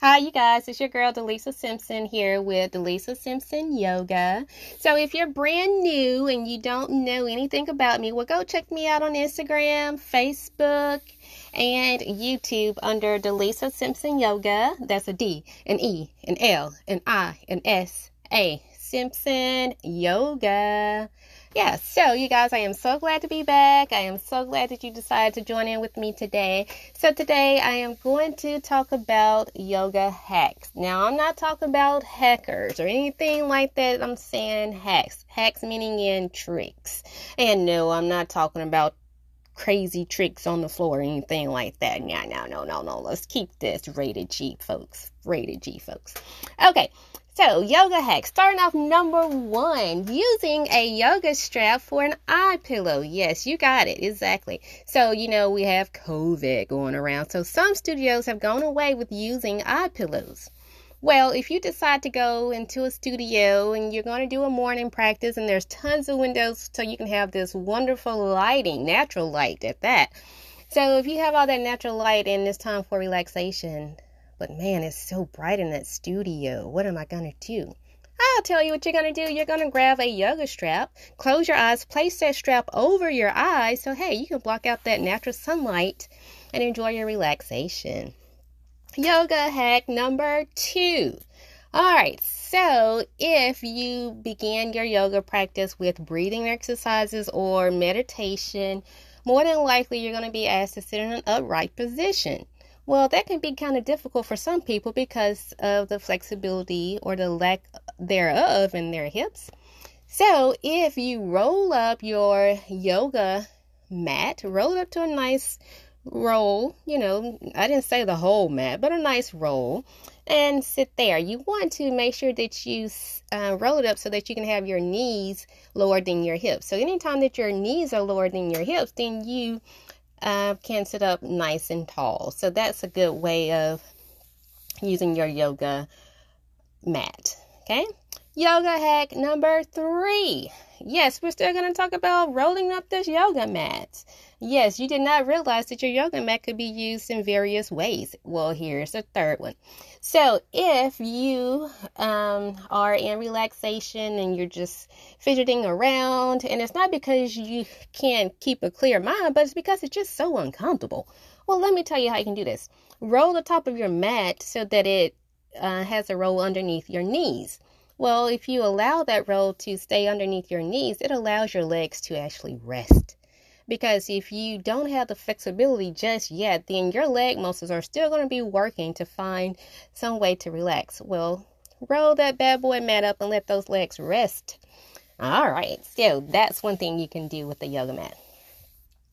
Hi, you guys. It's your girl, Delisa Simpson, here with Delisa Simpson Yoga. So, if you're brand new and you don't know anything about me, well, go check me out on Instagram, Facebook, and YouTube under Delisa Simpson Yoga. That's a D, an E, an L, an I, an S, A, Simpson Yoga yeah, so you guys, I am so glad to be back. I am so glad that you decided to join in with me today. So, today I am going to talk about yoga hacks. Now, I'm not talking about hackers or anything like that. I'm saying hacks. Hacks meaning in tricks. And no, I'm not talking about crazy tricks on the floor or anything like that. No, no, no, no, no. Let's keep this rated G, folks. Rated G, folks. Okay, so, yoga hack. Starting off number one, using a yoga strap for an eye pillow. Yes, you got it. Exactly. So, you know, we have COVID going around. So, some studios have gone away with using eye pillows. Well, if you decide to go into a studio and you're going to do a morning practice and there's tons of windows so you can have this wonderful lighting, natural light at that. So, if you have all that natural light and it's time for relaxation, but man, it's so bright in that studio. What am I going to do? I'll tell you what you're going to do. You're going to grab a yoga strap, close your eyes, place that strap over your eyes so, hey, you can block out that natural sunlight and enjoy your relaxation. Yoga hack number two. All right, so if you begin your yoga practice with breathing exercises or meditation, more than likely you're going to be asked to sit in an upright position. Well, that can be kind of difficult for some people because of the flexibility or the lack thereof in their hips. So, if you roll up your yoga mat, roll it up to a nice roll, you know, I didn't say the whole mat, but a nice roll, and sit there. You want to make sure that you uh, roll it up so that you can have your knees lower than your hips. So, anytime that your knees are lower than your hips, then you uh, can sit up nice and tall. So that's a good way of using your yoga mat. Okay. Yoga hack number three. Yes, we're still going to talk about rolling up this yoga mat. Yes, you did not realize that your yoga mat could be used in various ways. Well, here's the third one. So, if you um, are in relaxation and you're just fidgeting around, and it's not because you can't keep a clear mind, but it's because it's just so uncomfortable. Well, let me tell you how you can do this. Roll the top of your mat so that it uh, has a roll underneath your knees. Well, if you allow that roll to stay underneath your knees, it allows your legs to actually rest. Because if you don't have the flexibility just yet, then your leg muscles are still going to be working to find some way to relax. Well, roll that bad boy mat up and let those legs rest. All right, so that's one thing you can do with the yoga mat.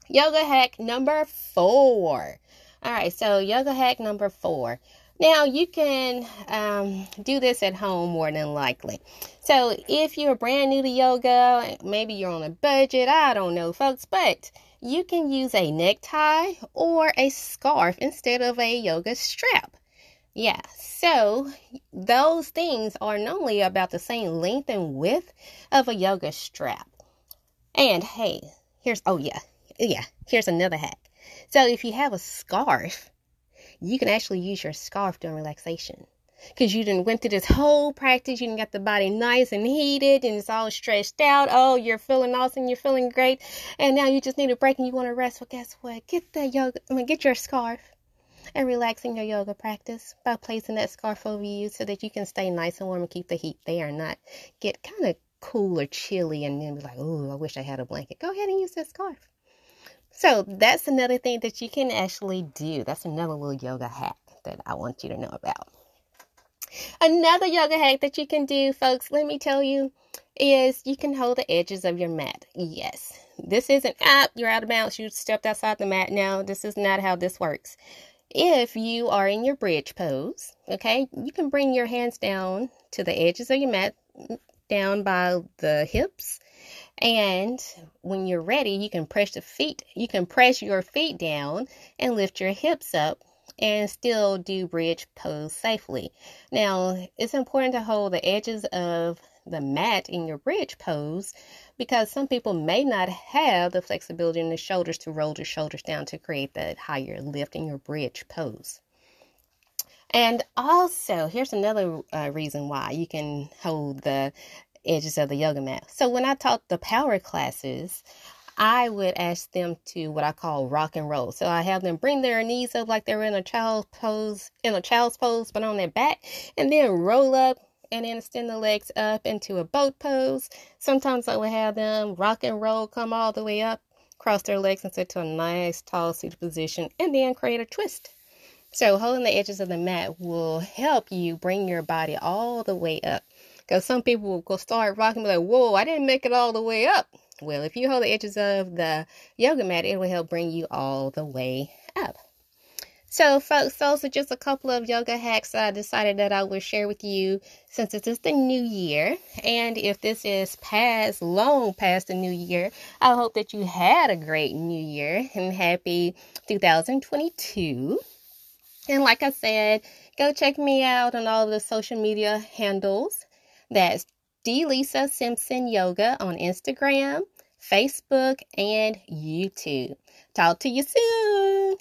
Yoga hack number four. All right, so yoga hack number four. Now, you can um, do this at home more than likely. So, if you're brand new to yoga, maybe you're on a budget, I don't know, folks, but you can use a necktie or a scarf instead of a yoga strap. Yeah, so those things are normally about the same length and width of a yoga strap. And hey, here's, oh yeah, yeah, here's another hack. So, if you have a scarf, you can actually use your scarf during relaxation. Because you didn't went through this whole practice, you didn't got the body nice and heated and it's all stretched out. Oh, you're feeling awesome, you're feeling great, and now you just need a break and you want to rest. Well, guess what? Get the yoga, I mean, get your scarf and relaxing your yoga practice by placing that scarf over you so that you can stay nice and warm and keep the heat there and not get kind of cool or chilly and then be like, oh, I wish I had a blanket. Go ahead and use that scarf. So that's another thing that you can actually do. That's another little yoga hack that I want you to know about. Another yoga hack that you can do, folks, let me tell you, is you can hold the edges of your mat. Yes, this isn't up, you're out of bounds, you stepped outside the mat. Now, this is not how this works. If you are in your bridge pose, okay, you can bring your hands down to the edges of your mat, down by the hips and when you're ready, you can press the feet, you can press your feet down and lift your hips up and still do bridge pose safely. Now, it's important to hold the edges of the mat in your bridge pose because some people may not have the flexibility in the shoulders to roll the shoulders down to create that higher lift in your bridge pose. And also, here's another uh, reason why you can hold the edges of the yoga mat. So when I taught the power classes, I would ask them to what I call rock and roll. So I have them bring their knees up like they're in a child's pose, in a child's pose, but on their back, and then roll up and then extend the legs up into a boat pose. Sometimes I would have them rock and roll, come all the way up, cross their legs and sit to a nice tall seated position, and then create a twist. So holding the edges of the mat will help you bring your body all the way up. Because some people will start rocking be like, whoa, I didn't make it all the way up. Well, if you hold the edges of the yoga mat, it will help bring you all the way up. So, folks, those are just a couple of yoga hacks that I decided that I would share with you since it is the new year. And if this is past, long past the new year, I hope that you had a great new year and happy 2022. And like I said, go check me out on all the social media handles. That's Delisa Simpson Yoga on Instagram, Facebook, and YouTube. Talk to you soon.